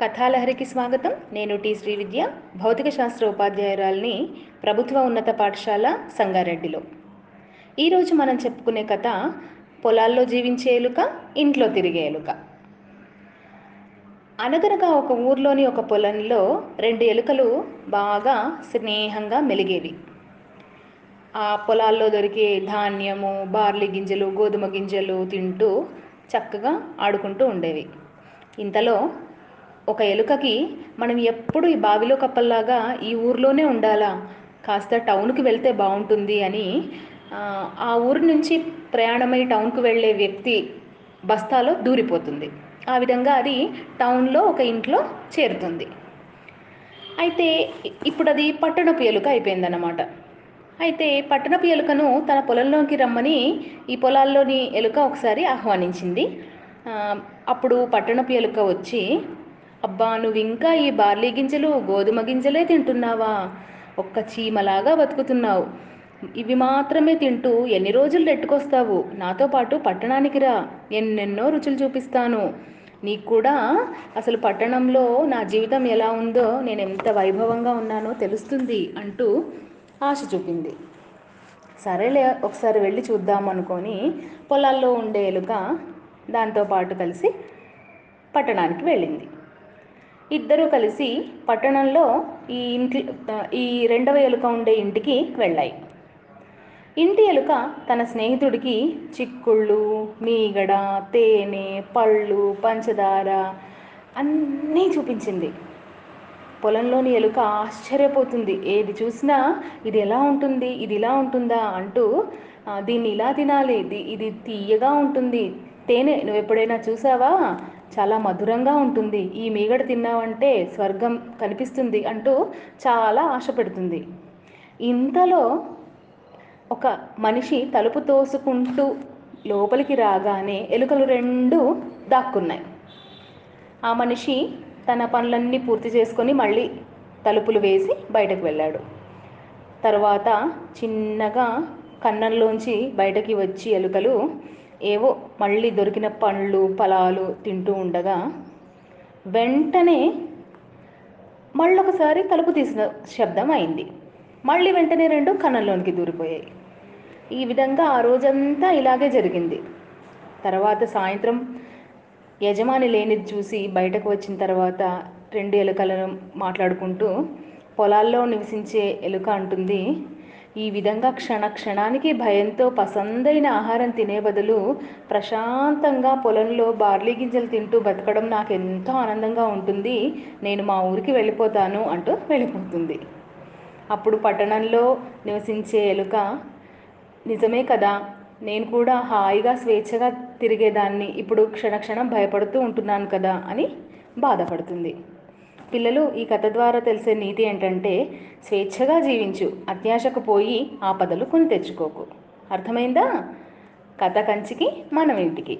కథాలహరికి స్వాగతం. నేను టి శ్రీ విద్య భౌతిక శాస్త్ర ఉపాధ్యాయురాల్ని ప్రభుత్వ ఉన్నత పాఠశాల సంగారెడ్డిలో. ఈరోజు మనం చెప్పుకునే కథ పొలాల్లో జీవించే ఎలుక ఇంట్లో తిరిగే ఎలుక. అనగనగా ఒక ఊర్లోని ఒక పొలంలో రెండు ఎలుకలు బాగా స్నేహంగా మెలిగేవి. ఆ పొలాల్లో దొరికే ధాన్యము బార్లీ గింజలు గోధుమ గింజలు తింటూ చక్కగా ఆడుకుంటూ ఉండేవి. ఇంతలో ఒక ఎలుకకి మనం ఎప్పుడు ఈ బావిలో కప్పల్లాగా ఈ ఊర్లోనే ఉండాలా? కాస్త టౌన్కి వెళ్తే బాగుంటుంది అని ఆ, ఊరు ఊరి నుంచి ప్రయాణమై టౌన్కు వెళ్ళే వ్యక్తి బస్తాలో దూరిపోతుంది. ఆ విధంగా అది టౌన్లో ఒక ఇంట్లో చేరుతుంది. అయితే ఇప్పుడు అది పట్టణపు ఎలుక అయిపోయిందన్నమాట. అయితే పట్టణపు ఎలుకను తన పొలంలోకి రమ్మని ఈ పొలాల్లోని ఎలుక ఒకసారి ఆహ్వానించింది. అప్పుడు పట్టణపు ఎలుక వచ్చి అబ్బా నువ్వు ఇంకా ఈ బార్లీ గింజలు గోధుమ గింజలే తింటున్నావా? ఒక్క చీమలాగా బతుకుతున్నావు. ఇవి మాత్రమే తింటూ ఎన్ని రోజులు నెట్టుకొస్తావు? నాతో పాటు పట్టణానికి రా. ఎన్నెన్నో రుచులు చూపిస్తాను. నీకు కూడా అసలు పట్టణంలో నా జీవితం ఎలా ఉందో నేను ఎంత వైభవంగా ఉన్నానో తెలుస్తుంది అంటూ ఆశ చూపింది. సరేలే ఒకసారి వెళ్ళి చూద్దాం అనుకొని పొలాల్లో ఉండే ఎలుక దాంతో పాటు కలిసి పట్టణానికి వెళ్ళింది. ఇద్దరూ కలిసి పట్టణంలో ఈ ఇంటి ఈ రెండవ ఎలుక ఉండే ఇంటికి వెళ్ళాయి. ఇంటి ఎలుక తన స్నేహితుడికి చిక్కుళ్ళు మీగడ తేనె పళ్ళు పంచదార అన్నీ చూపించింది. పొలంలోని ఎలుక ఆశ్చర్యపోతుంది. ఏది చూసినా ఇది ఎలా ఉంటుంది ఇది ఇలా ఉంటుందా అంటూ దీన్ని ఇలా తినాలి ఇది ఇది తీయగా ఉంటుంది. తేనె నువ్వు ఎప్పుడైనా చూసావా? చాలా మధురంగా ఉంటుంది. ఈ మీగడ తిన్నావంటే స్వర్గం కనిపిస్తుంది అంటూ చాలా ఆశ పెడుతుంది. ఇంతలో ఒక మనిషి తలుపు తోసుకుంటూ లోపలికి రాగానే ఎలుకలు రెండు దాక్కున్నాయి. ఆ మనిషి తన పనులన్నీ పూర్తి చేసుకొని మళ్ళీ తలుపులు వేసి బయటకు వెళ్ళాడు. తర్వాత చిన్నగా కన్నంలోంచి బయటకి వచ్చి ఎలుకలు ఏవో మళ్ళీ దొరికిన పండ్లు ఫలాలు తింటూ ఉండగా వెంటనే మళ్ళొకసారి తలుపు తీసిన శబ్దం అయింది. మళ్ళీ వెంటనే రెండు కన్నంలోనికి దూరిపోయాయి. ఈ విధంగా ఆ రోజంతా ఇలాగే జరిగింది. తర్వాత సాయంత్రం యజమాని లేనిది చూసి బయటకు వచ్చిన తర్వాత రెండు ఎలుకలను మాట్లాడుకుంటూ పొలాల్లో నివసించే ఎలుక అంటుంది ఈ విధంగా క్షణ క్షణానికి భయంతో పసందైన ఆహారం తినే బదులు ప్రశాంతంగా పొలంలో బార్లీ గింజలు తింటూ బతకడం నాకు ఎంతో ఆనందంగా ఉంటుంది. నేను మా ఊరికి వెళ్ళిపోతాను అంటూ వెళ్ళిపోతుంది. అప్పుడు పట్టణంలో నివసించే ఎలుక నిజమే కదా నేను కూడా హాయిగా స్వేచ్ఛగా తిరిగేదాన్ని. ఇప్పుడు క్షణక్షణం భయపడుతూ ఉంటున్నాను కదా అని బాధపడుతుంది. పిల్లలు ఈ కథ ద్వారా తెలిసే నీతి ఏంటంటే స్వేచ్ఛగా జీవించు. అత్యాశకు పోయి ఆపదలు కొని తెచ్చుకోకు. అర్థమైందా? కథ కంచికి మనం ఇంటికి